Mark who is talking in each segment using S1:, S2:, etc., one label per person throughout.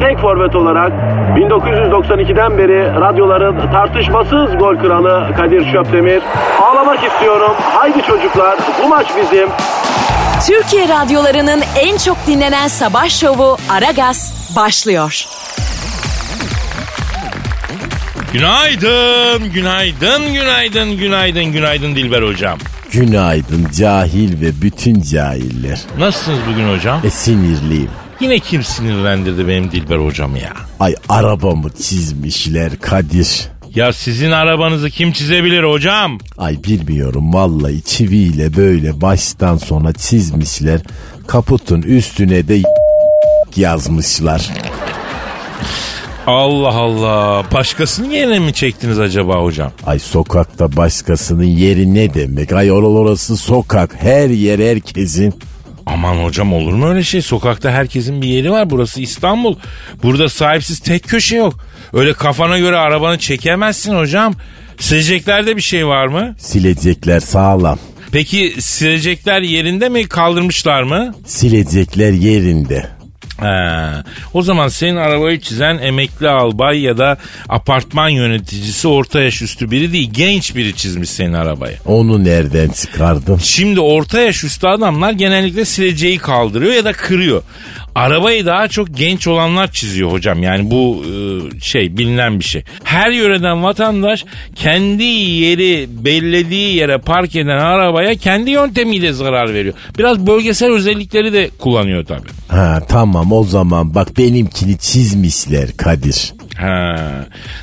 S1: tek forvet olarak 1992'den beri radyoların tartışmasız gol kralı Kadir Şöpdemir. Ağlamak istiyorum. Haydi çocuklar bu maç bizim.
S2: Türkiye radyolarının en çok dinlenen sabah şovu Aragaz başlıyor.
S3: Günaydın, günaydın, günaydın, günaydın, günaydın Dilber hocam.
S4: Günaydın cahil ve bütün cahiller.
S3: Nasılsınız bugün hocam?
S4: E sinirliyim.
S3: Yine kim sinirlendirdi benim Dilber hocamı ya?
S4: Ay arabamı çizmişler Kadir.
S3: Ya sizin arabanızı kim çizebilir hocam?
S4: Ay bilmiyorum vallahi çiviyle böyle baştan sona çizmişler. Kaputun üstüne de yazmışlar.
S3: Allah Allah. Başkasının yerine mi çektiniz acaba hocam?
S4: Ay sokakta başkasının yeri ne demek? Ay or- orası sokak. Her yer herkesin.
S3: Aman hocam olur mu öyle şey? Sokakta herkesin bir yeri var. Burası İstanbul. Burada sahipsiz tek köşe yok. Öyle kafana göre arabanı çekemezsin hocam. Sileceklerde bir şey var mı?
S4: Silecekler sağlam.
S3: Peki silecekler yerinde mi kaldırmışlar mı?
S4: Silecekler yerinde.
S3: Ha, o zaman senin arabayı çizen emekli albay ya da apartman yöneticisi orta yaş üstü biri değil genç biri çizmiş senin arabayı.
S4: Onu nereden çıkardın?
S3: Şimdi orta yaş üstü adamlar genellikle sileceği kaldırıyor ya da kırıyor. Arabayı daha çok genç olanlar çiziyor hocam. Yani bu e, şey bilinen bir şey. Her yöreden vatandaş kendi yeri bellediği yere park eden arabaya kendi yöntemiyle zarar veriyor. Biraz bölgesel özellikleri de kullanıyor tabii.
S4: Ha tamam o zaman bak benimkini çizmişler Kadir.
S3: Ha.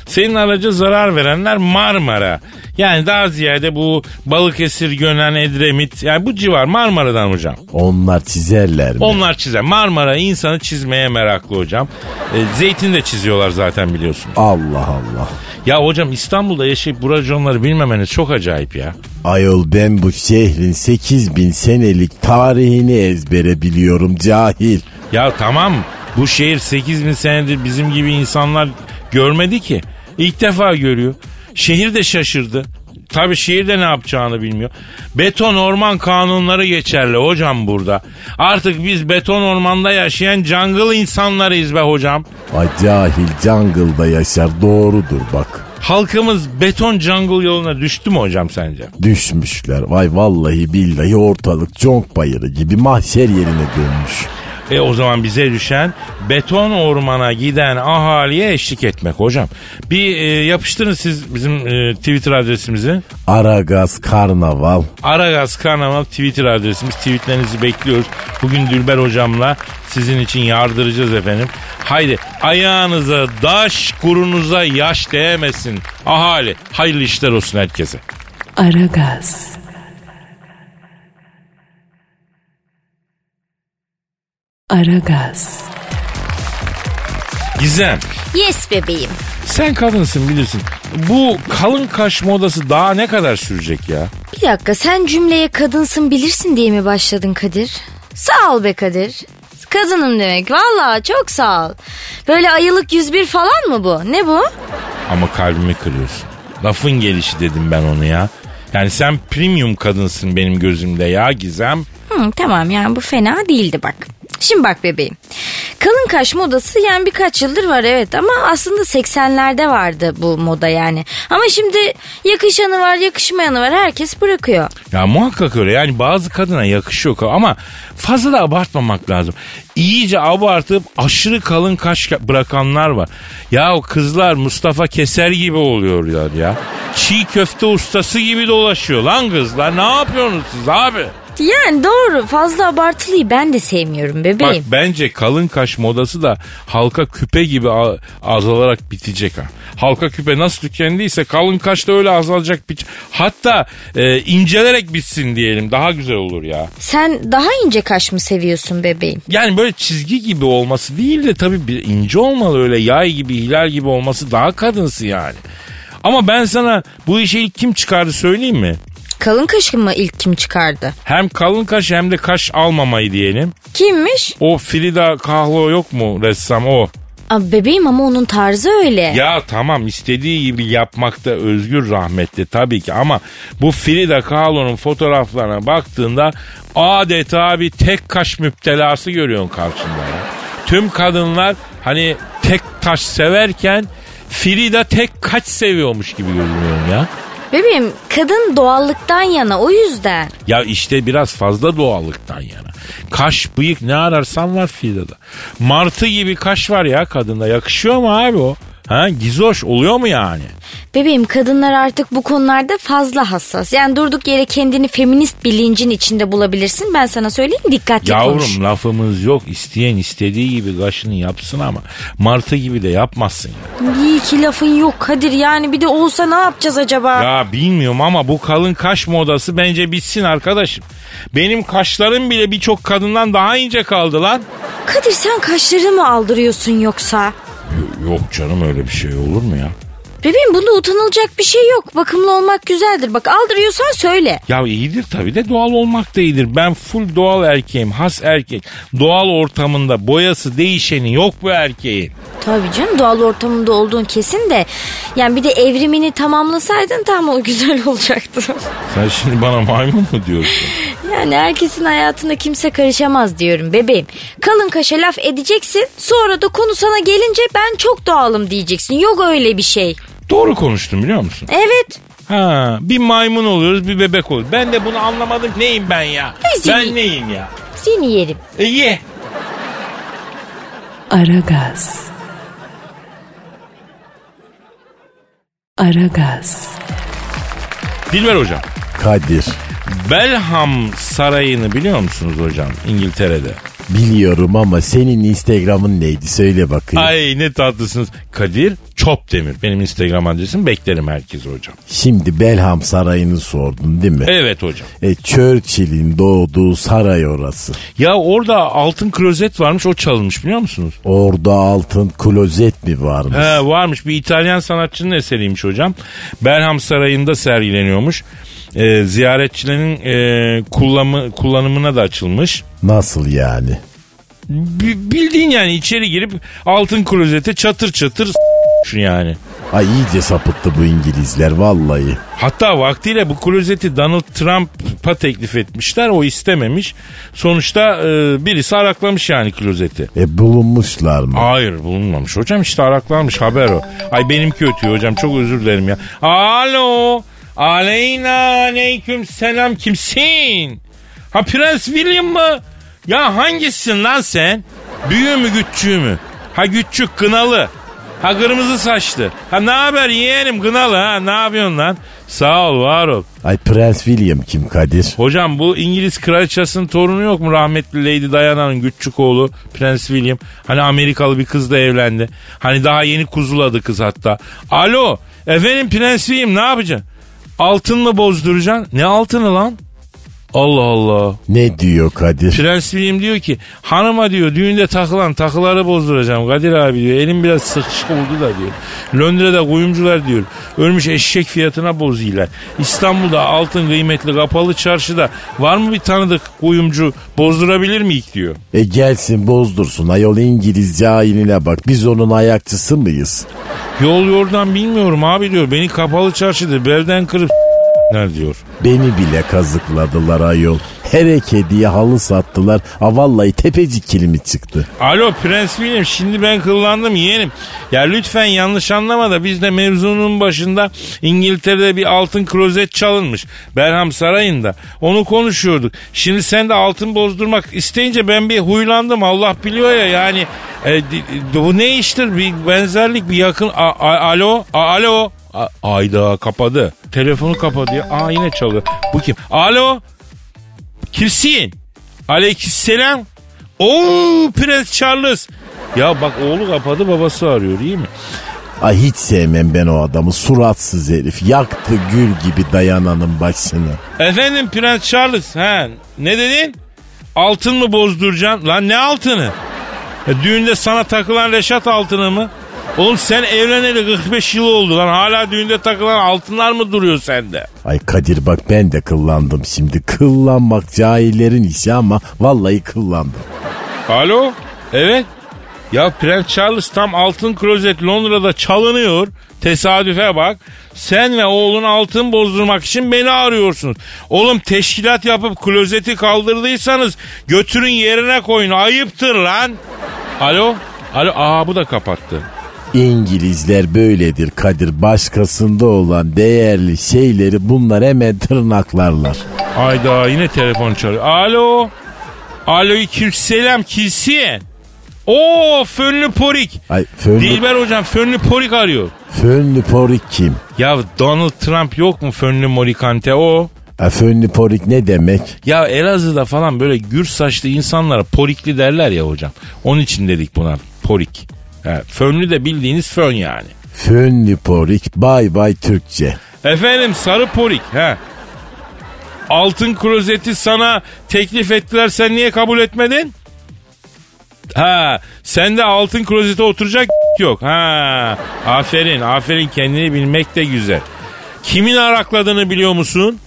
S3: Senin araca zarar verenler Marmara. Yani daha ziyade bu Balıkesir, Gönen, Edremit yani bu civar Marmara'dan hocam.
S4: Onlar çizerler mi?
S3: Onlar çizer. Marmara insanı çizmeye meraklı hocam. E, zeytin de çiziyorlar zaten biliyorsun.
S4: Allah Allah.
S3: Ya hocam İstanbul'da yaşayıp bu raconları bilmemeniz çok acayip ya.
S4: Ayol ben bu şehrin 8000 senelik tarihini ezbere biliyorum cahil.
S3: Ya tamam bu şehir 8000 senedir bizim gibi insanlar görmedi ki. İlk defa görüyor. Şehir de şaşırdı. Tabii şehir de ne yapacağını bilmiyor. Beton orman kanunları geçerli hocam burada. Artık biz beton ormanda yaşayan jungle insanlarıyız be hocam.
S4: Ay cahil jungle'da yaşar doğrudur bak.
S3: Halkımız beton jungle yoluna düştü mü hocam sence?
S4: Düşmüşler. Vay vallahi billahi ortalık conk bayırı gibi mahşer yerine dönmüş.
S3: E o zaman bize düşen beton ormana giden ahaliye eşlik etmek hocam. Bir e, yapıştırın siz bizim e, Twitter adresimizi.
S4: Aragaz Karnaval.
S3: Aragaz Karnaval Twitter adresimiz. Tweetlerinizi bekliyoruz. Bugün Dülber hocamla sizin için yardıracağız efendim. Haydi ayağınıza daş kurunuza yaş değmesin. Ahali hayırlı işler olsun herkese.
S2: Aragaz. Aragaz.
S3: Gizem
S5: Yes bebeğim.
S3: sen kadınsın bilirsin. Bu kalın kaş modası daha ne kadar sürecek ya?
S5: Bir dakika sen cümleye kadınsın bilirsin diye mi başladın Kadir? Sağ ol be Kadir. Kadınım demek valla çok sağ ol. Böyle ayılık 101 falan mı bu? Ne bu?
S3: Ama kalbimi kırıyorsun. Lafın gelişi dedim ben onu ya. Yani sen premium kadınsın benim gözümde ya Gizem.
S5: Hı, tamam yani bu fena değildi bak. Şimdi bak bebeğim. Kalın kaş modası yani birkaç yıldır var evet ama aslında 80'lerde vardı bu moda yani. Ama şimdi yakışanı var yakışmayanı var herkes bırakıyor.
S3: Ya muhakkak öyle yani bazı kadına yakışıyor ama fazla da abartmamak lazım. İyice abartıp aşırı kalın kaş bırakanlar var. Ya kızlar Mustafa Keser gibi oluyorlar ya. Çiğ köfte ustası gibi dolaşıyor lan kızlar. Ne yapıyorsunuz siz abi?
S5: Yani doğru fazla abartılıyı ben de sevmiyorum
S3: Bak
S5: bebeğim.
S3: bence kalın kaş modası da halka küpe gibi azalarak bitecek ha. Halka küpe nasıl tükendiyse kalın kaş da öyle azalacak. Hatta e, incelerek bitsin diyelim daha güzel olur ya.
S5: Sen daha ince kaş mı seviyorsun bebeğim?
S3: Yani böyle çizgi gibi olması değil de tabii bir ince olmalı öyle yay gibi hilal gibi olması daha kadınsı yani. Ama ben sana bu işe ilk kim çıkardı söyleyeyim mi?
S5: Kalın kaşı mı ilk kim çıkardı?
S3: Hem kalın kaş hem de kaş almamayı diyelim.
S5: Kimmiş?
S3: O Frida Kahlo yok mu ressam o?
S5: Abi bebeğim ama onun tarzı öyle.
S3: Ya tamam istediği gibi yapmakta özgür rahmetli tabii ki ama bu Frida Kahlo'nun fotoğraflarına baktığında adeta bir tek kaş müptelası görüyorsun karşında ya. Tüm kadınlar hani tek taş severken Frida tek kaç seviyormuş gibi görünüyorum ya.
S5: Bebeğim kadın doğallıktan yana o yüzden.
S3: Ya işte biraz fazla doğallıktan yana. Kaş, bıyık ne ararsan var Frida'da. Martı gibi kaş var ya kadında. Yakışıyor mu abi o? Ha gizoş oluyor mu yani?
S5: Bebeğim kadınlar artık bu konularda fazla hassas. Yani durduk yere kendini feminist bilincin içinde bulabilirsin. Ben sana söyleyeyim dikkatli
S3: Yavrum
S5: konuş.
S3: lafımız yok. İsteyen istediği gibi kaşını yapsın ama martı gibi de yapmasın ya.
S5: İyi ki lafın yok Kadir yani bir de olsa ne yapacağız acaba?
S3: Ya bilmiyorum ama bu kalın kaş modası bence bitsin arkadaşım. Benim kaşlarım bile birçok kadından daha ince kaldı lan.
S5: Kadir sen kaşlarını mı aldırıyorsun yoksa?
S3: Yok canım öyle bir şey olur mu ya?
S5: Bebeğim bunda utanılacak bir şey yok. Bakımlı olmak güzeldir. Bak aldırıyorsan söyle.
S3: Ya iyidir tabii de doğal olmak da iyidir. Ben full doğal erkeğim, has erkek. Doğal ortamında boyası değişeni yok bu erkeğin.
S5: Tabii canım doğal ortamında olduğun kesin de. Yani bir de evrimini tamamlasaydın tam o güzel olacaktı.
S3: Sen şimdi bana maymun mu diyorsun?
S5: Yani herkesin hayatına kimse karışamaz diyorum bebeğim. Kalın kaşa laf edeceksin sonra da konu sana gelince ben çok doğalım diyeceksin. Yok öyle bir şey.
S3: Doğru konuştun biliyor musun?
S5: Evet.
S3: Ha, bir maymun oluyoruz bir bebek oluyoruz. Ben de bunu anlamadım. Neyim ben ya?
S5: Seni-
S3: Ben neyim ya?
S5: Seni yerim.
S3: E ye.
S6: Aragaz. Aragaz.
S3: Dilber hocam.
S4: Kadir.
S3: Belham Sarayı'nı biliyor musunuz hocam İngiltere'de?
S4: Biliyorum ama senin Instagram'ın neydi söyle bakayım.
S3: Ay ne tatlısınız. Kadir Çopdemir. Benim Instagram adresim beklerim herkese hocam.
S4: Şimdi Belham Sarayı'nı sordun değil mi?
S3: Evet hocam.
S4: E, Churchill'in doğduğu saray orası.
S3: Ya orada altın klozet varmış o çalınmış biliyor musunuz?
S4: Orada altın klozet mi varmış?
S3: He varmış bir İtalyan sanatçının eseriymiş hocam. Belham Sarayı'nda sergileniyormuş. Ee, ziyaretçilerin e, kullanımı, kullanımına da açılmış.
S4: Nasıl yani?
S3: Bi- bildiğin yani içeri girip altın klozete çatır çatır s- yani.
S4: Ay iyice sapıttı bu İngilizler vallahi.
S3: Hatta vaktiyle bu klozeti Donald Trump'a teklif etmişler. O istememiş. Sonuçta e, birisi araklamış yani klozeti.
S4: E bulunmuşlar mı?
S3: Hayır bulunmamış. Hocam işte araklanmış haber o. Ay benimki ötüyor hocam çok özür dilerim ya. Alo. Aleyna aleyküm selam kimsin? Ha Prens William mı? Ya hangisisin lan sen? Büyüğü mü güççüğü mü? Ha güççük kınalı. Ha kırmızı saçlı. Ha ne haber yeğenim kınalı ha ne yapıyorsun lan? Sağ ol var ol.
S4: Ay Prens William kim Kadir?
S3: Hocam bu İngiliz kraliçesinin torunu yok mu rahmetli Lady Diana'nın küçük oğlu Prens William. Hani Amerikalı bir kızla evlendi. Hani daha yeni kuzuladı kız hatta. Alo efendim Prens William ne yapacaksın? Altın mı bozduracaksın? Ne altını lan? Allah Allah.
S4: Ne diyor Kadir?
S3: Prens William diyor ki hanıma diyor düğünde takılan takıları bozduracağım Kadir abi diyor. Elim biraz sıkışık oldu da diyor. Londra'da kuyumcular diyor. Ölmüş eşek fiyatına bozuyorlar. İstanbul'da altın kıymetli kapalı çarşıda var mı bir tanıdık kuyumcu bozdurabilir miyik diyor.
S4: E gelsin bozdursun ayol İngiliz cahiline bak biz onun ayakçısı mıyız?
S3: Yol yordan bilmiyorum abi diyor. Beni kapalı çarşıda belden kırıp ne diyor.
S4: Beni bile kazıkladılar ayol. Her hediye halı sattılar. Ha vallahi tepecik kilimi çıktı.
S3: Alo Prens William şimdi ben kıllandım yeğenim. Ya lütfen yanlış anlama da biz de mevzunun başında İngiltere'de bir altın klozet çalınmış. Berham Sarayı'nda. Onu konuşuyorduk. Şimdi sen de altın bozdurmak isteyince ben bir huylandım. Allah biliyor ya yani. E, bu ne iştir? Bir benzerlik bir yakın. A- a- alo? A- alo? Ayda kapadı. Telefonu kapadı ya. Aa yine çalıyor. Bu kim? Alo? Kimsin? Aleykümselam. Oo Prens Charles. Ya bak oğlu kapadı babası arıyor iyi mi?
S4: Ay hiç sevmem ben o adamı. Suratsız herif. Yaktı gül gibi dayananın başını.
S3: Efendim Prens Charles ha ne dedin? Altın mı bozduracaksın? Lan ne altını? Ya, düğünde sana takılan reşat altını mı? Oğlum sen evleneli 45 yıl oldu lan. Hala düğünde takılan altınlar mı duruyor sende?
S4: Ay Kadir bak ben de kıllandım şimdi. Kıllanmak cahillerin işi ama vallahi kıllandım.
S3: Alo? Evet. Ya Prens Charles tam altın klozet Londra'da çalınıyor. Tesadüfe bak. Sen ve oğlun altın bozdurmak için beni arıyorsunuz. Oğlum teşkilat yapıp klozeti kaldırdıysanız götürün yerine koyun. Ayıptır lan. Alo? Alo? Aa bu da kapattı.
S4: İngilizler böyledir Kadir. Başkasında olan değerli şeyleri bunlar hemen tırnaklarlar.
S3: Ayda yine telefon çalıyor. Alo? Alo selam kimsin? Oo fönlü porik.
S4: Ay fönlü,
S3: Dilber hocam fönlü porik arıyor.
S4: fönlü porik kim?
S3: Ya Donald Trump yok mu fönlü morikante o?
S4: Ha, fönlü porik ne demek?
S3: Ya Elazığ'da falan böyle gür saçlı insanlara porikli derler ya hocam. Onun için dedik buna porik. Ha, fönlü de bildiğiniz fön yani.
S4: Fönlü porik bay bay Türkçe.
S3: Efendim sarı porik ha. Altın klozeti sana teklif ettiler sen niye kabul etmedin? Ha sende altın klozete oturacak yok. Ha aferin aferin kendini bilmek de güzel. Kimin arakladığını biliyor musun?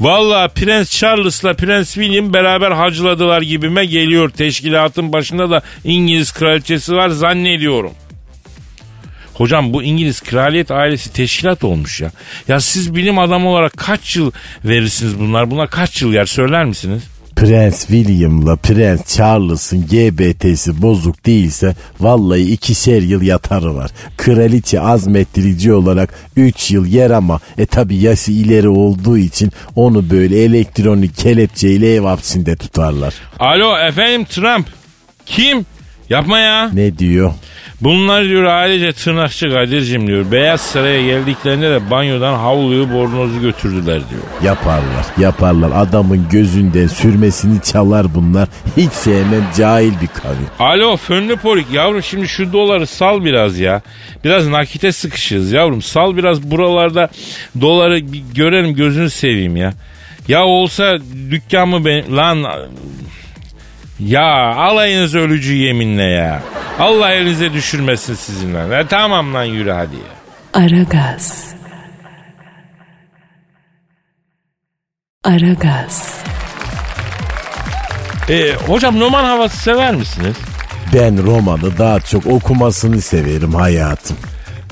S3: Valla Prens Charles'la Prens William beraber hacıladılar gibime geliyor. Teşkilatın başında da İngiliz kraliçesi var zannediyorum. Hocam bu İngiliz kraliyet ailesi teşkilat olmuş ya. Ya siz bilim adamı olarak kaç yıl verirsiniz bunlar? Bunlar kaç yıl yer söyler misiniz?
S4: Prens William'la Prens Charles'ın GBT'si bozuk değilse vallahi ikişer yıl yatarı var. Kraliçe azmettirici olarak 3 yıl yer ama e tabi yaşı ileri olduğu için onu böyle elektronik kelepçeyle ev hapsinde tutarlar.
S3: Alo efendim Trump. Kim? Yapma ya.
S4: Ne diyor?
S3: Bunlar diyor ailece tırnakçı Kadir'cim diyor. Beyaz Saray'a geldiklerinde de banyodan havluyu bornozu götürdüler diyor.
S4: Yaparlar yaparlar adamın gözünden sürmesini çalar bunlar. Hiç sevmem cahil bir kavim.
S3: Alo fönlü porik yavrum şimdi şu doları sal biraz ya. Biraz nakite sıkışırız yavrum. Sal biraz buralarda doları bir görelim gözünü seveyim ya. Ya olsa dükkan mı ben lan ya alayınız ölücü yeminle ya. Allah elinize düşürmesin sizinle. Ya, tamam lan yürü hadi ya.
S2: Aragaz. Aragaz.
S3: E, hocam roman havası sever misiniz?
S4: Ben romanı daha çok okumasını severim hayatım.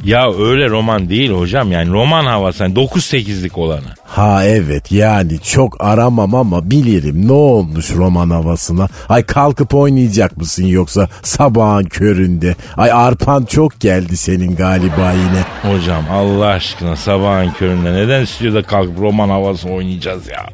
S3: Ya öyle roman değil hocam yani roman havası yani 9-8'lik olanı.
S4: Ha evet yani çok aramam ama bilirim ne olmuş roman havasına. Ay kalkıp oynayacak mısın yoksa sabahın köründe. Ay arpan çok geldi senin galiba yine.
S3: Hocam Allah aşkına sabahın köründe neden stüdyoda kalkıp roman havası oynayacağız ya?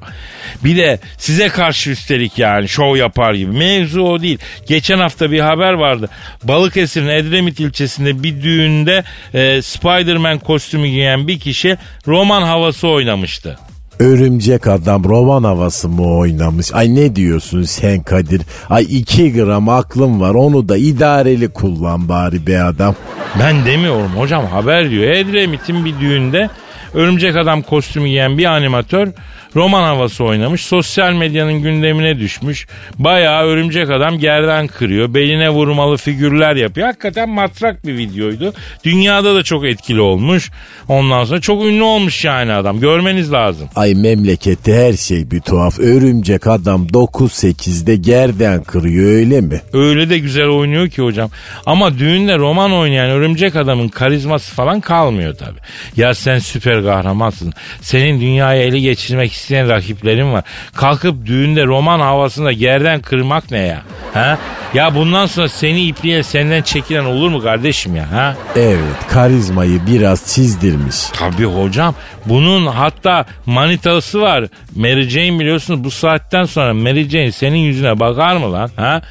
S3: Bir de size karşı üstelik yani şov yapar gibi. Mevzu o değil. Geçen hafta bir haber vardı. Balıkesir'in Edremit ilçesinde bir düğünde e, Spider-Man kostümü giyen bir kişi roman havası oynamıştı.
S4: Örümcek adam roman havası mı oynamış? Ay ne diyorsun sen Kadir? Ay iki gram aklım var onu da idareli kullan bari be adam.
S3: Ben demiyorum hocam haber diyor. Edremit'in bir düğünde örümcek adam kostümü giyen bir animatör roman havası oynamış. Sosyal medyanın gündemine düşmüş. Bayağı örümcek adam gerden kırıyor. Beline vurmalı figürler yapıyor. Hakikaten matrak bir videoydu. Dünyada da çok etkili olmuş. Ondan sonra çok ünlü olmuş yani adam. Görmeniz lazım.
S4: Ay memlekette her şey bir tuhaf. Örümcek adam 9-8'de gerden kırıyor öyle mi?
S3: Öyle de güzel oynuyor ki hocam. Ama düğünde roman oynayan örümcek adamın karizması falan kalmıyor tabi. Ya sen süper kahramansın. Senin dünyayı ele geçirmek isteyen rakiplerin var. Kalkıp düğünde roman havasında gerden kırmak ne ya? Ha? Ya bundan sonra seni ipliğe senden çekilen olur mu kardeşim ya ha?
S4: Evet karizmayı biraz çizdirmiş.
S3: Tabii hocam. Bunun hatta manitası var. Mary Jane biliyorsunuz bu saatten sonra Mary Jane senin yüzüne bakar mı lan? Ha?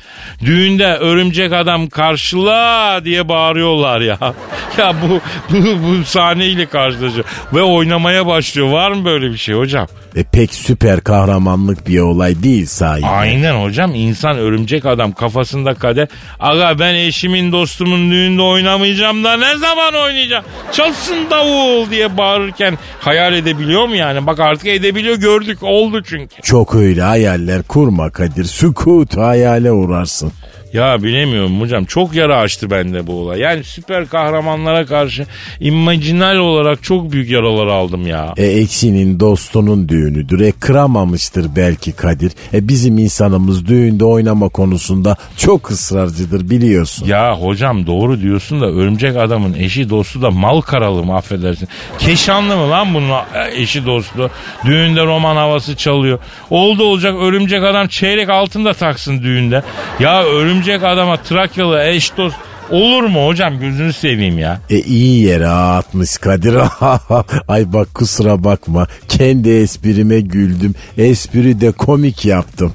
S3: Düğünde örümcek adam karşıla diye bağırıyorlar ya. Ya bu, bu, bu sahneyle karşılaşıyor. Ve oynamaya başlıyor. Var mı böyle bir şey hocam?
S4: E pek süper kahramanlık bir olay değil sahi.
S3: Aynen hocam insan örümcek adam kafasında kader. Aga ben eşimin dostumun düğünde oynamayacağım da ne zaman oynayacağım? Çalsın davul diye bağırırken hayal edebiliyor mu yani? Bak artık edebiliyor gördük oldu çünkü.
S4: Çok öyle hayaller kurma Kadir. Sükut hayale uğrarsın.
S3: Ya bilemiyorum hocam çok yara açtı bende bu olay. Yani süper kahramanlara karşı imajinal olarak çok büyük yaralar aldım ya.
S4: E ekşinin dostunun düğünüdür. E kıramamıştır belki Kadir. E bizim insanımız düğünde oynama konusunda çok ısrarcıdır biliyorsun.
S3: Ya hocam doğru diyorsun da örümcek adamın eşi dostu da mal karalı mı affedersin. Keşanlı mı lan bunun eşi dostu? Düğünde roman havası çalıyor. Oldu olacak örümcek adam çeyrek altın da taksın düğünde. Ya örümcek adama Trakyalı eş dost olur mu hocam gözünü seveyim ya.
S4: E iyi yere atmış Kadir. Ay bak kusura bakma. Kendi esprime güldüm. Espri de komik yaptım.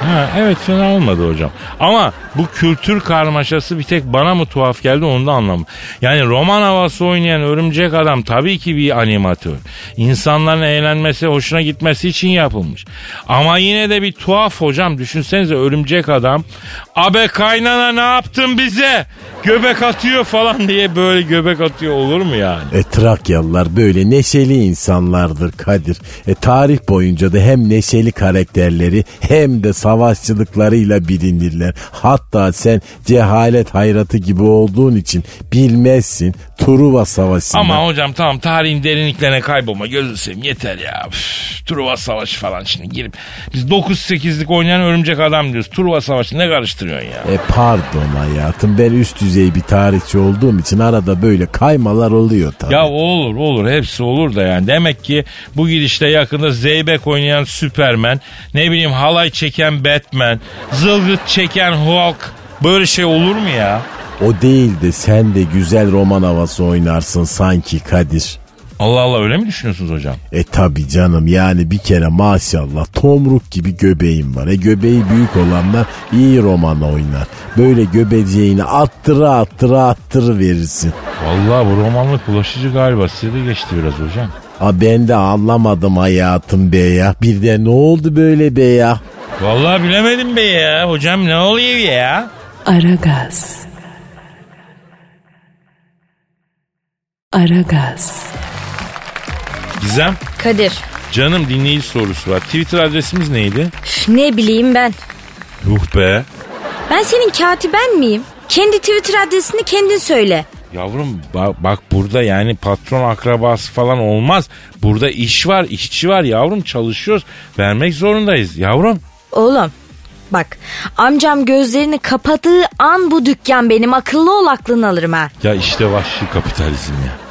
S3: Ha, evet fena olmadı hocam. Ama bu kültür karmaşası bir tek bana mı tuhaf geldi onu da anlamadım. Yani roman havası oynayan örümcek adam tabii ki bir animatör. İnsanların eğlenmesi, hoşuna gitmesi için yapılmış. Ama yine de bir tuhaf hocam. Düşünsenize örümcek adam. Abe kaynana ne yaptın bize? Göbek atıyor falan diye böyle göbek atıyor olur mu yani?
S4: E Trakyalılar böyle neşeli insanlardır Kadir. E tarih boyunca da hem neşeli karakterleri hem de savaşçılıklarıyla bilinirler. Hatta sen cehalet hayratı gibi olduğun için bilmezsin Truva Savaşı'nda.
S3: Ama hocam tamam tarihin derinliklerine kaybolma gözünü seveyim yeter ya. Üf, Truva Savaşı falan şimdi girip biz 9-8'lik oynayan örümcek adam diyoruz. Truva Savaşı ne karıştırıyorsun ya?
S4: E pardon hayatım ben üst düzey bir tarihçi olduğum için arada böyle kaymalar oluyor tabii.
S3: Ya olur olur hepsi olur da yani. Demek ki bu gidişte yakında Zeybek oynayan Superman, ne bileyim halay çeken Batman, zılgıt çeken Hulk böyle şey olur mu ya?
S4: O değil de sen de güzel roman havası oynarsın sanki Kadir.
S3: Allah Allah öyle mi düşünüyorsunuz hocam?
S4: E tabi canım yani bir kere maşallah tomruk gibi göbeğim var. E göbeği büyük olanlar iyi roman oynar. Böyle göbeceğini attıra attıra attırı verirsin.
S3: Vallahi bu romanlık bulaşıcı galiba size de geçti biraz hocam.
S4: A ben de anlamadım hayatım be ya. Bir de ne oldu böyle be ya?
S3: Vallahi bilemedim be ya. Hocam ne oluyor ya?
S2: Aragaz. Aragaz.
S3: Gizem
S5: Kadir.
S3: canım dinleyici sorusu var. Twitter adresimiz neydi?
S5: üf, ne bileyim ben.
S3: Yuh be.
S5: Ben senin katiben miyim? Kendi Twitter adresini kendin söyle.
S3: Yavrum bak, bak burada yani patron akrabası falan olmaz. Burada iş var, işçi var yavrum çalışıyoruz. Vermek zorundayız yavrum.
S5: Oğlum bak amcam gözlerini kapadığı an bu dükkan benim akıllı ol aklını alırım ha.
S3: Ya işte vahşi kapitalizm ya.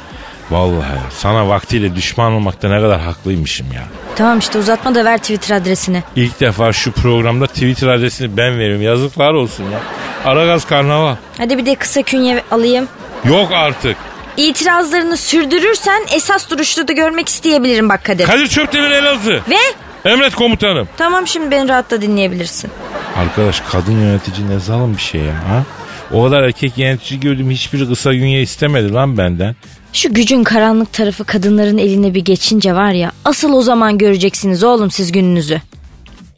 S3: Vallahi sana vaktiyle düşman olmakta ne kadar haklıymışım ya.
S5: Tamam işte uzatma da ver Twitter adresini.
S3: İlk defa şu programda Twitter adresini ben veriyorum. Yazıklar olsun ya. Aragaz Karnaval.
S5: Hadi bir de kısa künye alayım.
S3: Yok artık.
S5: İtirazlarını sürdürürsen esas duruşta da görmek isteyebilirim bak Kadir.
S3: Kadir Çöptemir Elazığ.
S5: Ve
S3: Emret komutanım.
S5: tamam şimdi beni rahatla dinleyebilirsin.
S3: Arkadaş kadın yönetici ne zalim bir şey ya. Ha? O kadar erkek yönetici gördüm hiçbiri kısa günye istemedi lan benden.
S5: Şu gücün karanlık tarafı kadınların eline bir geçince var ya asıl o zaman göreceksiniz oğlum siz gününüzü.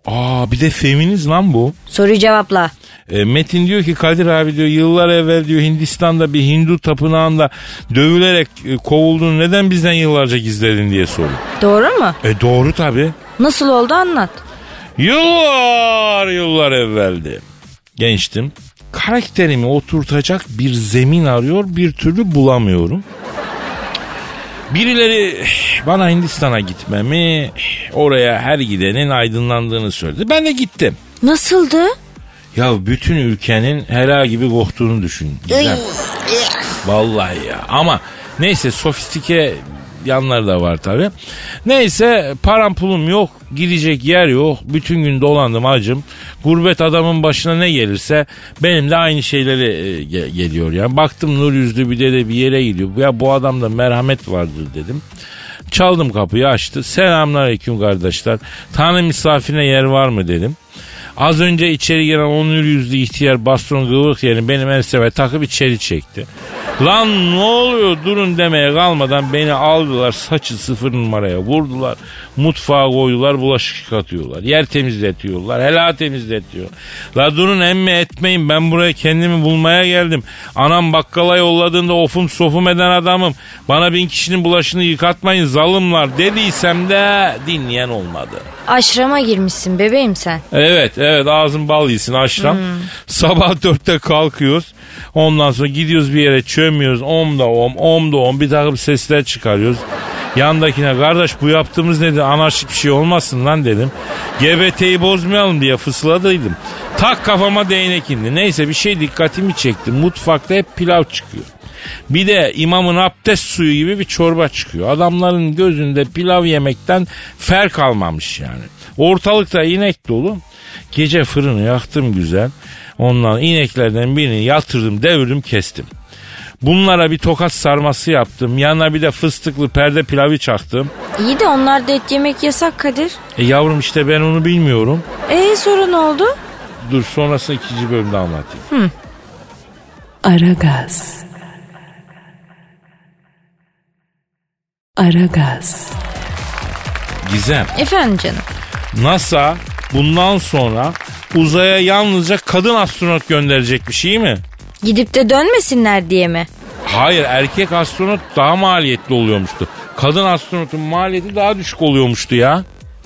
S3: Aa bir de feminiz lan bu.
S5: Soruyu cevapla.
S3: E, Metin diyor ki Kadir abi diyor yıllar evvel diyor Hindistan'da bir Hindu tapınağında dövülerek e, kovulduğunu neden bizden yıllarca gizledin diye soruyor.
S5: Doğru mu?
S3: E doğru tabi.
S5: Nasıl oldu anlat.
S3: Yıllar yıllar evveldi. Gençtim. Karakterimi oturtacak bir zemin arıyor bir türlü bulamıyorum. Birileri bana Hindistan'a gitmemi, oraya her gidenin aydınlandığını söyledi. Ben de gittim.
S5: Nasıldı?
S3: Ya bütün ülkenin hela gibi koktuğunu düşün. Vallahi ya. Ama neyse sofistike yanları da var tabi. Neyse param pulum yok. Gidecek yer yok. Bütün gün dolandım acım. Gurbet adamın başına ne gelirse benim de aynı şeyleri e, ge- geliyor yani. Baktım nur yüzlü bir dede bir yere gidiyor. Ya bu adamda merhamet vardır dedim. Çaldım kapıyı açtı. Selamünaleyküm kardeşler. Tanrı misafirine yer var mı dedim. Az önce içeri giren onur yüzlü ihtiyar baston kıvırk yerini benim enseme takıp içeri çekti. Lan ne oluyor durun demeye kalmadan beni aldılar saçı sıfır numaraya vurdular. Mutfağa koydular bulaşık yıkatıyorlar. Yer temizletiyorlar. Helal temizletiyor. La durun emme etmeyin ben buraya kendimi bulmaya geldim. Anam bakkala yolladığında ofum sofum eden adamım. Bana bin kişinin bulaşını yıkatmayın zalımlar dediysem de dinleyen olmadı.
S5: Aşrama girmişsin bebeğim sen.
S3: Evet evet ağzın bal yesin aşram. Sabah dörtte kalkıyoruz. Ondan sonra gidiyoruz bir yere çömüyoruz. Om da om om da om bir takım sesler çıkarıyoruz. Yandakine kardeş bu yaptığımız nedir anarşik bir şey olmasın lan dedim. GBT'yi bozmayalım diye fısıladıydım. Tak kafama değnek indi. Neyse bir şey dikkatimi çekti. Mutfakta hep pilav çıkıyor. Bir de imamın abdest suyu gibi bir çorba çıkıyor. Adamların gözünde pilav yemekten fer kalmamış yani. Ortalıkta inek dolu. Gece fırını yaktım güzel. Ondan ineklerden birini yatırdım, devirdim, kestim. Bunlara bir tokat sarması yaptım. Yanına bir de fıstıklı perde pilavı çaktım.
S5: İyi de onlarda et yemek yasak Kadir.
S3: E yavrum işte ben onu bilmiyorum.
S5: Ee sonra ne oldu?
S3: Dur sonrasında ikinci bölümde anlatayım.
S2: Aragaz. Aragaz.
S3: Gizem.
S5: Efendim canım.
S3: NASA bundan sonra uzaya yalnızca kadın astronot gönderecekmiş iyi mi?
S5: Gidip de dönmesinler diye mi?
S3: Hayır erkek astronot daha maliyetli oluyormuştu. Kadın astronotun maliyeti daha düşük oluyormuştu ya.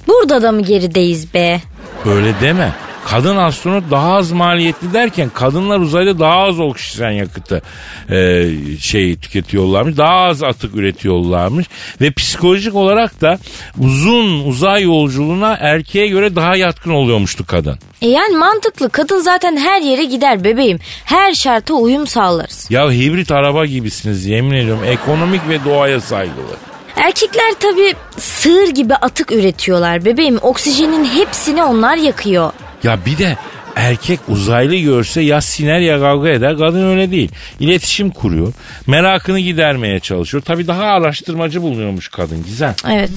S5: Burada da mı gerideyiz be?
S3: Öyle deme. Kadın astronot daha az maliyetli derken kadınlar uzayda daha az oksijen yakıtı e, şey tüketiyorlarmış. Daha az atık üretiyorlarmış. Ve psikolojik olarak da uzun uzay yolculuğuna erkeğe göre daha yatkın oluyormuştu kadın.
S5: E yani mantıklı. Kadın zaten her yere gider bebeğim. Her şarta uyum sağlarız.
S3: Ya hibrit araba gibisiniz yemin ediyorum. Ekonomik ve doğaya saygılı.
S5: Erkekler tabii sığır gibi atık üretiyorlar bebeğim. Oksijenin hepsini onlar yakıyor.
S3: Ya bir de erkek uzaylı görse ya siner ya kavga eder. Kadın öyle değil. İletişim kuruyor. Merakını gidermeye çalışıyor. Tabii daha araştırmacı bulunuyormuş kadın. Güzel.
S5: Evet.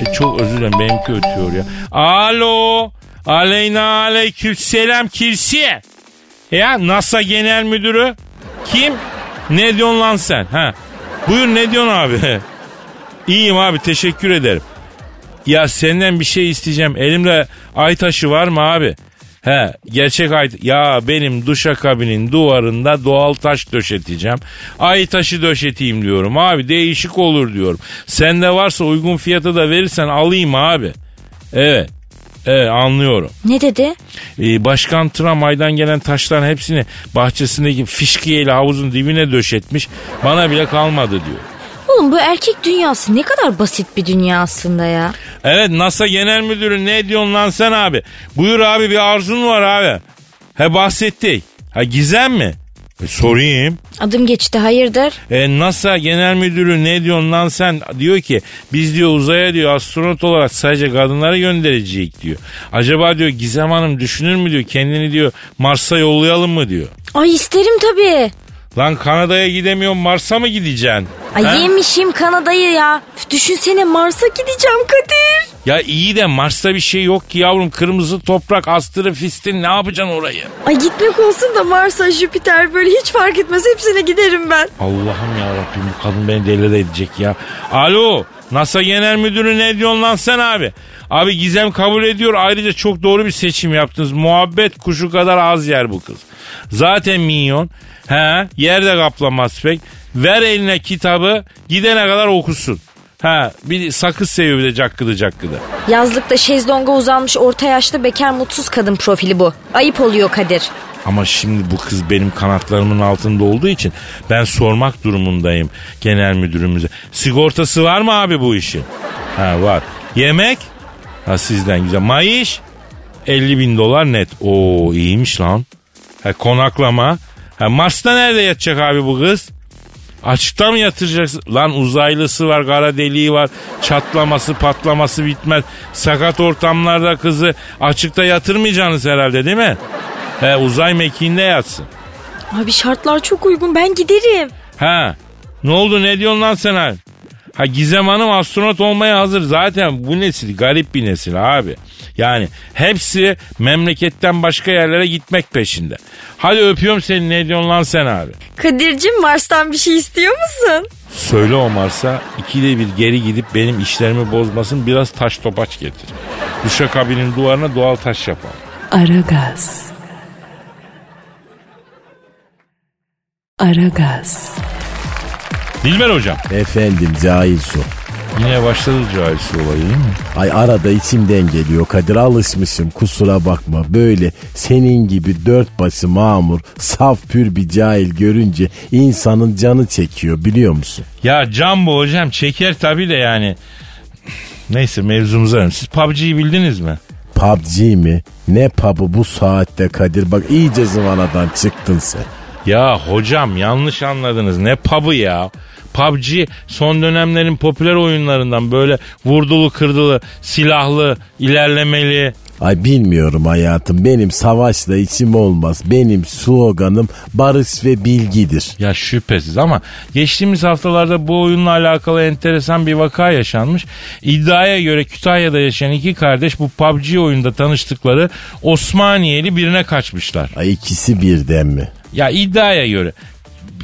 S3: E, çok özür dilerim benimki ötüyor ya. Alo. Aleyna aleyküm selam kirsi. Ya NASA genel müdürü. Kim? Ne diyorsun lan sen? Ha. Buyur ne diyorsun abi? İyiyim abi teşekkür ederim. Ya senden bir şey isteyeceğim. Elimde ay taşı var mı abi? He gerçek ay ya benim duşakabinin duvarında doğal taş döşeteceğim. Ay taşı döşeteyim diyorum abi değişik olur diyorum. Sende varsa uygun fiyata da verirsen alayım abi. Evet. Evet anlıyorum.
S5: Ne dedi?
S3: Ee, Başkan Trump aydan gelen taşların hepsini bahçesindeki fişkiyeyle havuzun dibine döşetmiş. Bana bile kalmadı diyor.
S5: Oğlum bu erkek dünyası ne kadar basit bir dünya aslında ya.
S3: Evet NASA Genel Müdürü ne diyorsun lan sen abi? Buyur abi bir arzun var abi. He bahsettik. Ha gizem mi? E, sorayım.
S5: Adım geçti hayırdır?
S3: E, NASA Genel Müdürü ne diyorsun lan sen? Diyor ki biz diyor uzaya diyor astronot olarak sadece kadınları gönderecek diyor. Acaba diyor Gizem Hanım düşünür mü diyor kendini diyor Mars'a yollayalım mı diyor.
S5: Ay isterim tabii.
S3: Lan Kanada'ya gidemiyorum Mars'a mı gideceksin?
S5: Ay
S3: Ha?
S5: yemişim Kanada'yı ya. Düşünsene Mars'a gideceğim Kadir.
S3: Ya iyi de Mars'ta bir şey yok ki yavrum. Kırmızı toprak, astırı, fistin ne yapacaksın orayı?
S5: Ay gitmek olsun da Mars'a Jüpiter böyle hiç fark etmez hepsine giderim ben.
S3: Allah'ım ya Rabbim bu kadın beni deli edecek ya. Alo NASA Genel Müdürü ne diyorsun lan sen abi? Abi Gizem kabul ediyor ayrıca çok doğru bir seçim yaptınız. Muhabbet kuşu kadar az yer bu kız. Zaten minyon. He yerde kaplamaz pek. Ver eline kitabı gidene kadar okusun. Ha bir sakız seviyor bir de cakkıdı cakkıdı.
S5: Yazlıkta şezlonga uzanmış orta yaşlı bekar mutsuz kadın profili bu. Ayıp oluyor Kadir.
S3: Ama şimdi bu kız benim kanatlarımın altında olduğu için ben sormak durumundayım genel müdürümüze. Sigortası var mı abi bu işin? Ha var. Yemek? Ha sizden güzel. Mayış? 50 bin dolar net. Oo iyiymiş lan. Ha konaklama? Ha Mars'ta nerede yatacak abi bu kız? Açıkta mı yatıracaksın? Lan uzaylısı var, kara deliği var. Çatlaması, patlaması bitmez. Sakat ortamlarda kızı açıkta yatırmayacaksınız herhalde değil mi? He, uzay mekiğinde yatsın.
S5: Abi şartlar çok uygun ben giderim.
S3: Ha. Ne oldu ne diyorsun lan sen abi? Ha Gizem Hanım astronot olmaya hazır. Zaten bu nesil garip bir nesil abi. Yani hepsi memleketten başka yerlere gitmek peşinde. Hadi öpüyorum seni ne diyorsun lan sen abi?
S5: Kadir'cim Mars'tan bir şey istiyor musun?
S3: Söyle o Mars'a ikide bir geri gidip benim işlerimi bozmasın biraz taş topaç getir. Duşakabinin duvarına doğal taş yapalım.
S2: Aragaz. Aragaz.
S3: Dilber hocam
S4: Efendim cahil su.
S3: yine başladı cahilsi olayı değil mi?
S4: Ay arada içimden geliyor Kadir alışmışım kusura bakma. Böyle senin gibi dört başı mamur saf pür bir cahil görünce insanın canı çekiyor biliyor musun?
S3: Ya Cambo hocam çeker tabii de yani. Neyse mevzumuza dönelim. Siz PUBG'yi bildiniz mi?
S4: PUBG mi? Ne pub'ı bu saatte Kadir bak iyice zıvanadan çıktın sen.
S3: Ya hocam yanlış anladınız. Ne pub'ı ya? PUBG son dönemlerin popüler oyunlarından böyle vurdulu kırdılı, silahlı, ilerlemeli.
S4: Ay bilmiyorum hayatım benim savaşla içim olmaz. Benim sloganım barış ve bilgidir.
S3: Ya şüphesiz ama geçtiğimiz haftalarda bu oyunla alakalı enteresan bir vaka yaşanmış. İddiaya göre Kütahya'da yaşayan iki kardeş bu PUBG oyunda tanıştıkları Osmaniyeli birine kaçmışlar.
S4: Ay ikisi birden mi?
S3: Ya iddiaya göre.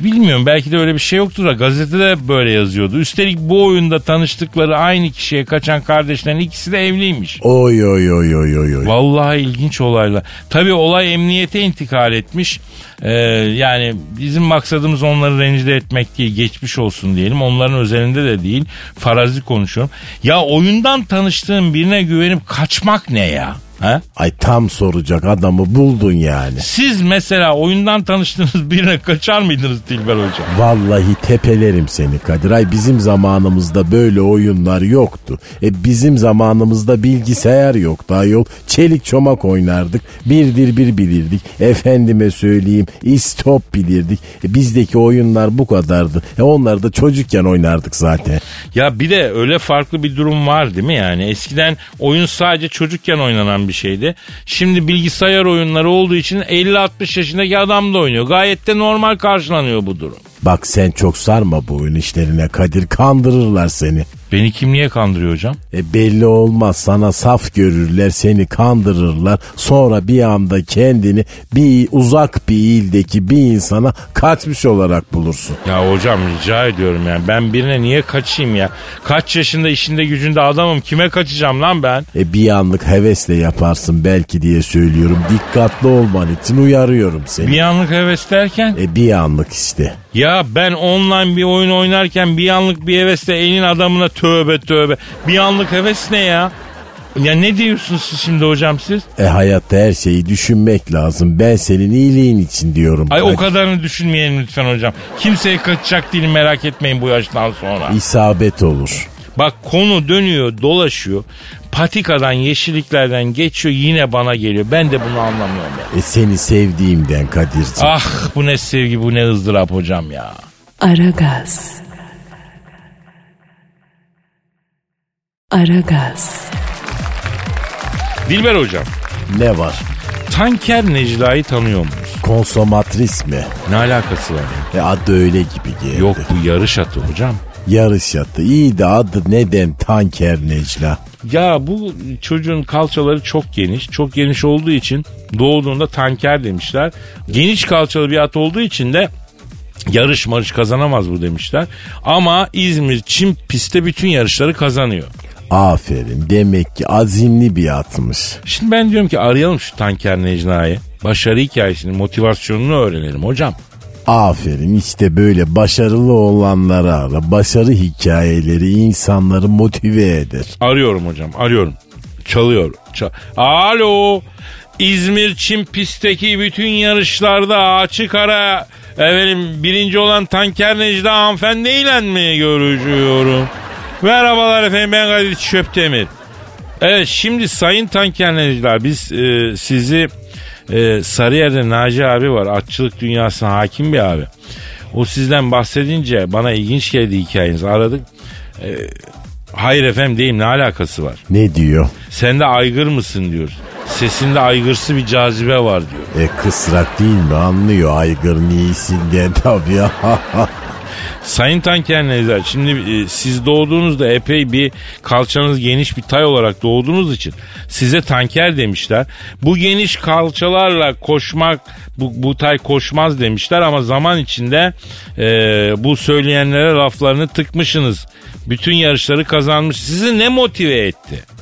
S3: Bilmiyorum belki de öyle bir şey yoktur da gazetede böyle yazıyordu. Üstelik bu oyunda tanıştıkları aynı kişiye kaçan kardeşlerin ikisi de evliymiş.
S4: Oy oy oy oy oy oy.
S3: Vallahi ilginç olaylar. Tabii olay emniyete intikal etmiş. Ee, yani bizim maksadımız onları rencide etmek değil, geçmiş olsun diyelim. Onların özelinde de değil. Farazi konuşuyorum. Ya oyundan tanıştığın birine güvenip kaçmak ne ya? Ha?
S4: Ay tam soracak adamı buldun yani.
S3: Siz mesela oyundan tanıştığınız birine kaçar mıydınız Dilber Hocam?
S4: Vallahi tepelerim seni Kadir. Ay bizim zamanımızda böyle oyunlar yoktu. E bizim zamanımızda bilgisayar yoktu ayol. Çelik çomak oynardık. Birdir bir bilirdik. Efendime söyleyeyim istop bilirdik. E bizdeki oyunlar bu kadardı. E onları da çocukken oynardık zaten.
S3: Ya bir de öyle farklı bir durum var değil mi yani? Eskiden oyun sadece çocukken oynanan bir şeydi. Şimdi bilgisayar oyunları olduğu için 50-60 yaşındaki adam da oynuyor. Gayet de normal karşılanıyor bu durum.
S4: Bak sen çok sarma bu oyun işlerine Kadir. Kandırırlar seni.
S3: Beni kim niye kandırıyor hocam?
S4: E belli olmaz sana saf görürler seni kandırırlar sonra bir anda kendini bir uzak bir ildeki bir insana kaçmış olarak bulursun.
S3: Ya hocam rica ediyorum yani ben birine niye kaçayım ya? Kaç yaşında işinde gücünde adamım kime kaçacağım lan ben?
S4: E bir anlık hevesle yaparsın belki diye söylüyorum dikkatli olman için uyarıyorum seni.
S3: Bir anlık heves derken?
S4: E bir anlık işte.
S3: Ya ben online bir oyun oynarken bir anlık bir hevesle elin adamına tövbe tövbe. Bir anlık heves ne ya? Ya ne diyorsunuz siz şimdi hocam siz?
S4: E hayatta her şeyi düşünmek lazım. Ben senin iyiliğin için diyorum.
S3: Ay o
S4: Kadir.
S3: kadarını düşünmeyelim lütfen hocam. Kimseye kaçacak değilim merak etmeyin bu yaştan sonra.
S4: İsabet olur.
S3: Bak konu dönüyor dolaşıyor. Patikadan yeşilliklerden geçiyor yine bana geliyor. Ben de bunu anlamıyorum ya.
S4: E seni sevdiğimden Kadir'ciğim.
S3: Ah bu ne sevgi bu ne ızdırap hocam ya.
S2: Aragaz. Aragaz.
S3: Dilber hocam
S4: Ne var?
S3: tanker Necla'yı tanıyor musunuz?
S4: Konsomatris mi?
S3: Ne alakası var ya?
S4: E adı öyle gibi geldi.
S3: Yok bu yarış atı hocam.
S4: Yarış yatı. İyi de adı neden Tanker Necla?
S3: Ya bu çocuğun kalçaları çok geniş. Çok geniş olduğu için doğduğunda tanker demişler. Geniş kalçalı bir at olduğu için de yarış marış kazanamaz bu demişler. Ama İzmir çim pistte bütün yarışları kazanıyor.
S4: Aferin. Demek ki azimli bir atmış.
S3: Şimdi ben diyorum ki arayalım şu tanker Necla'yı. Başarı hikayesini, motivasyonunu öğrenelim hocam.
S4: Aferin işte böyle başarılı olanları ara. Başarı hikayeleri insanları motive eder.
S3: Arıyorum hocam, arıyorum. Çalıyor. Çal- Alo. İzmir çim pistteki bütün yarışlarda açık ara efendim birinci olan Tanker Necla hanımefendiyle mi görüşüyorum? Merhabalar efendim ben Kadir Çöptemir. Evet şimdi Sayın Tanker Necla biz e, sizi e, Sarıyer'de Naci abi var. Atçılık dünyasına hakim bir abi. O sizden bahsedince bana ilginç geldi hikayeniz. Aradık. Ee, hayır efendim değil ne alakası var?
S4: Ne diyor?
S3: Sen de aygır mısın diyor. Sesinde aygırsı bir cazibe var diyor.
S4: E kısrak değil mi anlıyor aygır niyesin diye tabii.
S3: Sayın Tanker Nezer şimdi e, siz doğduğunuzda epey bir kalçanız geniş bir tay olarak doğduğunuz için size tanker demişler. Bu geniş kalçalarla koşmak bu, bu tay koşmaz demişler ama zaman içinde e, bu söyleyenlere laflarını tıkmışsınız. Bütün yarışları kazanmış. Sizi ne motive etti?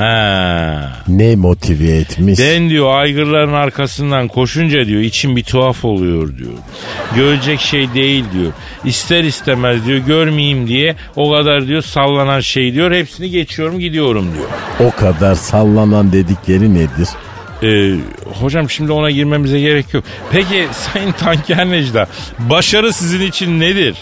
S3: Ha.
S4: ne motive etmiş?
S3: Ben diyor aygırların arkasından koşunca diyor içim bir tuhaf oluyor diyor. Görecek şey değil diyor. İster istemez diyor görmeyeyim diye o kadar diyor sallanan şey diyor hepsini geçiyorum gidiyorum diyor.
S4: O kadar sallanan dedikleri nedir?
S3: Ee, hocam şimdi ona girmemize gerek yok. Peki Sayın Tanker Necda başarı sizin için nedir?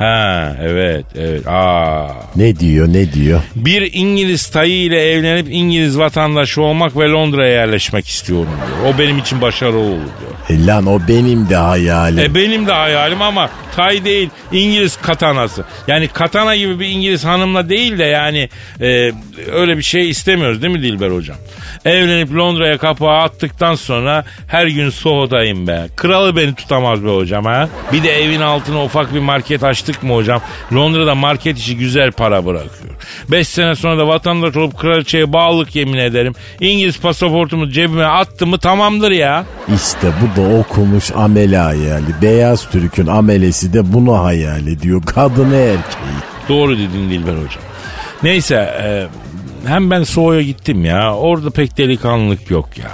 S3: Ha evet evet. Aa.
S4: Ne diyor ne diyor?
S3: Bir İngiliz tayı ile evlenip İngiliz vatandaşı olmak ve Londra'ya yerleşmek istiyorum diyor. O benim için başarılı olur diyor.
S4: E lan o benim de hayalim.
S3: E benim de hayalim ama tay değil İngiliz katanası. Yani katana gibi bir İngiliz hanımla değil de yani e, öyle bir şey istemiyoruz değil mi Dilber hocam? Evlenip Londra'ya kapağı attıktan sonra her gün Soho'dayım be. Kralı beni tutamaz be hocam ha. Bir de evin altına ufak bir market açtık mı hocam? Londra'da market işi güzel para bırakıyor. 5 sene sonra da vatandaş olup kraliçeye bağlılık yemin ederim. İngiliz pasaportumu cebime attı mı tamamdır ya.
S4: İşte bu da okumuş amele hayali. Beyaz Türk'ün amelesi de bunu hayal ediyor. Kadını erkeği.
S3: Doğru dedin Dilber hocam. Neyse e, hem ben Soğu'ya gittim ya. Orada pek delikanlılık yok ya.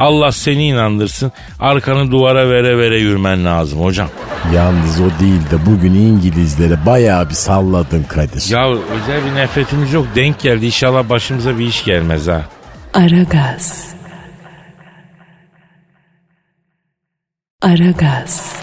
S3: Allah seni inandırsın. Arkanı duvara vere vere yürümen lazım hocam.
S4: Yalnız o değil de bugün İngilizlere bayağı bir salladın Kadir.
S3: Ya özel bir nefretimiz yok. Denk geldi. İnşallah başımıza bir iş gelmez ha.
S2: Aragaz. Aragaz.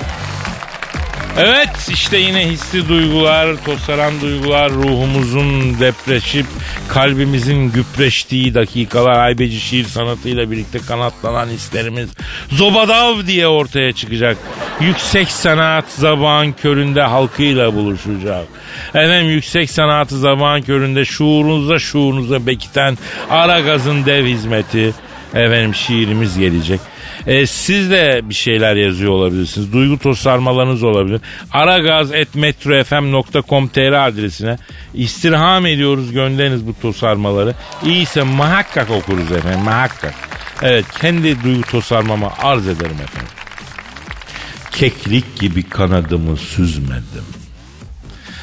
S3: Evet işte yine hissi duygular, tosaran duygular ruhumuzun depreşip kalbimizin güpreştiği dakikalar haybeci şiir sanatıyla birlikte kanatlanan hislerimiz zobadav diye ortaya çıkacak. Yüksek sanat zabağın köründe halkıyla buluşacak. Efendim yüksek sanatı zabağın köründe şuurunuza şuurunuza bekiten ara gazın dev hizmeti. Efendim şiirimiz gelecek. E, siz de bir şeyler yazıyor olabilirsiniz. Duygu tosarmalarınız olabilir. aragaz.metrofm.com.tr adresine istirham ediyoruz gönderiniz bu tosarmaları. İyiyse muhakkak okuruz efendim muhakkak. Evet kendi duygu tosarmamı arz ederim efendim. Keklik gibi kanadımı süzmedim.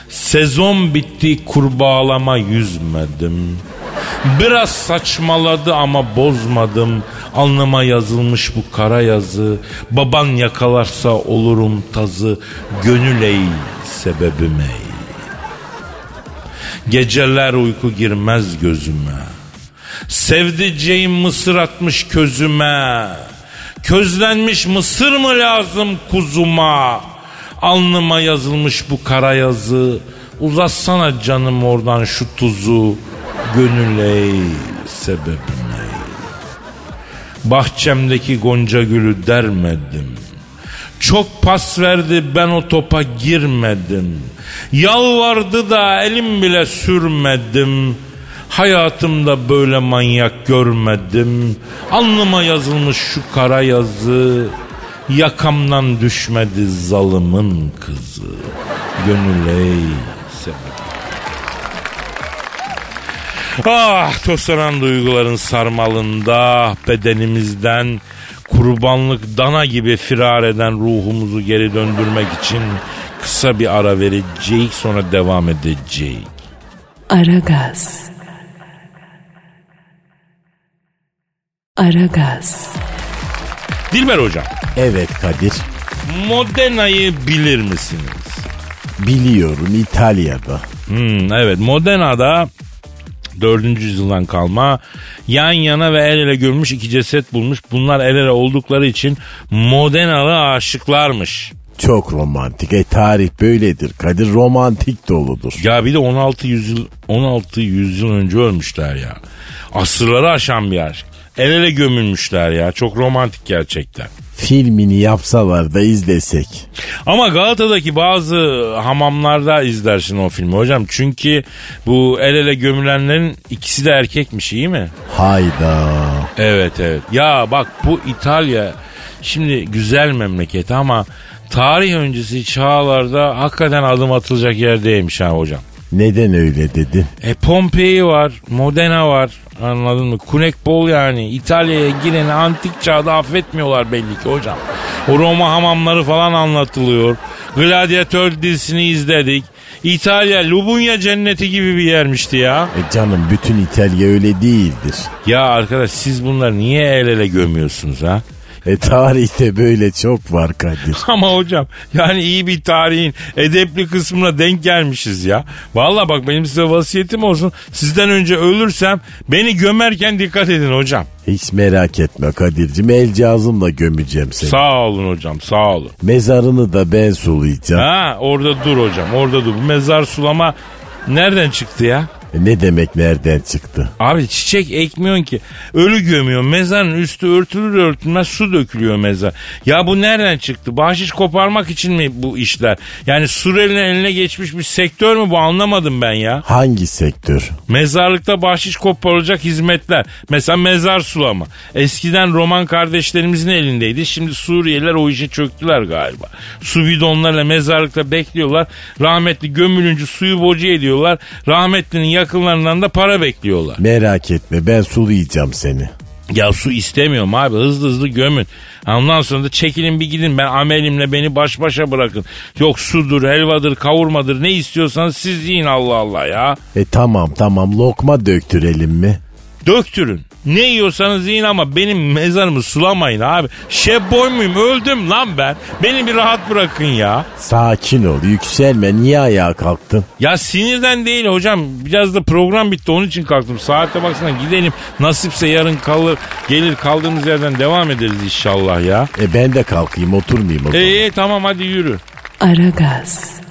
S3: Sezon bitti kurbağalama yüzmedim. Biraz saçmaladı ama bozmadım. Alnıma yazılmış bu kara yazı. Baban yakalarsa olurum tazı. Gönül ey sebebim ey. Geceler uyku girmez gözüme. Sevdiceğim mısır atmış közüme. Közlenmiş mısır mı lazım kuzuma? Alnıma yazılmış bu kara yazı. Uzatsana canım oradan şu tuzu. Gönül ey sebebim ey. Bahçemdeki gonca gülü dermedim. Çok pas verdi ben o topa girmedim. Yalvardı da elim bile sürmedim. Hayatımda böyle manyak görmedim. Alnıma yazılmış şu kara yazı. Yakamdan düşmedi zalımın kızı. Gönül ey sebebim. Ah toslanan duyguların sarmalında bedenimizden kurbanlık dana gibi firar eden ruhumuzu geri döndürmek için kısa bir ara verecek sonra devam edecek.
S2: Aragaz. Aragaz.
S3: Dilber hocam
S4: Evet Kadir.
S3: Modena'yı bilir misiniz?
S4: Biliyorum İtalya'da.
S3: Hmm, evet Modena'da 4. yüzyıldan kalma yan yana ve el ele görmüş iki ceset bulmuş. Bunlar el ele oldukları için Modenalı aşıklarmış.
S4: Çok romantik. E tarih böyledir. Kadir romantik doludur.
S3: Ya bir de 16 yüzyıl 16 yüzyıl önce ölmüşler ya. Asırları aşan bir aşk. El ele gömülmüşler ya. Çok romantik gerçekten.
S4: Filmini yapsalar da izlesek.
S3: Ama Galata'daki bazı hamamlarda izlersin o filmi hocam. Çünkü bu el ele gömülenlerin ikisi de erkekmiş iyi mi?
S4: Hayda.
S3: Evet evet. Ya bak bu İtalya şimdi güzel memleket ama tarih öncesi çağlarda hakikaten adım atılacak yer değilmiş ha hocam.
S4: Neden öyle dedin?
S3: E Pompei var, Modena var anladın mı? Kunekbol yani İtalya'ya gireni antik çağda affetmiyorlar belli ki hocam. O Roma hamamları falan anlatılıyor. Gladyatör dizisini izledik. İtalya Lubunya cenneti gibi bir yermişti ya.
S4: E canım bütün İtalya öyle değildir.
S3: Ya arkadaş siz bunları niye el ele gömüyorsunuz ha?
S4: E tarihte böyle çok var Kadir.
S3: Ama hocam yani iyi bir tarihin edepli kısmına denk gelmişiz ya. Valla bak benim size vasiyetim olsun. Sizden önce ölürsem beni gömerken dikkat edin hocam.
S4: Hiç merak etme Kadir'cim el cihazımla gömeceğim seni.
S3: Sağ olun hocam sağ olun.
S4: Mezarını da ben sulayacağım.
S3: Ha orada dur hocam orada dur. Bu mezar sulama nereden çıktı ya?
S4: Ne demek nereden çıktı?
S3: Abi çiçek ekmiyorsun ki. Ölü gömüyorsun. Mezarın üstü örtülür örtülmez su dökülüyor mezar. Ya bu nereden çıktı? Bahşiş koparmak için mi bu işler? Yani Suriyeli'nin eline geçmiş bir sektör mü bu anlamadım ben ya.
S4: Hangi sektör?
S3: Mezarlıkta bahşiş koparılacak hizmetler. Mesela mezar sulama. Eskiden Roman kardeşlerimizin elindeydi. Şimdi Suriyeliler o işe çöktüler galiba. Su bidonlarla mezarlıkta bekliyorlar. Rahmetli gömülünce suyu boca ediyorlar. Rahmetlinin yakınlarından da para bekliyorlar.
S4: Merak etme ben sulayacağım seni.
S3: Ya su istemiyorum abi hızlı hızlı gömün. Ondan sonra da çekilin bir gidin ben amelimle beni baş başa bırakın. Yok sudur, helvadır, kavurmadır ne istiyorsanız siz yiyin Allah Allah ya.
S4: E tamam tamam lokma döktürelim mi?
S3: Döktürün. Ne yiyorsanız yiyin ama benim mezarımı sulamayın abi. Şef boy muyum öldüm lan ben. Beni bir rahat bırakın ya.
S4: Sakin ol yükselme niye ayağa kalktın?
S3: Ya sinirden değil hocam. Biraz da program bitti onun için kalktım. Saate baksana gidelim. Nasipse yarın kalır gelir kaldığımız yerden devam ederiz inşallah ya.
S4: E ben de kalkayım oturmayayım o zaman.
S3: İyi tamam hadi yürü.
S2: Aragaz.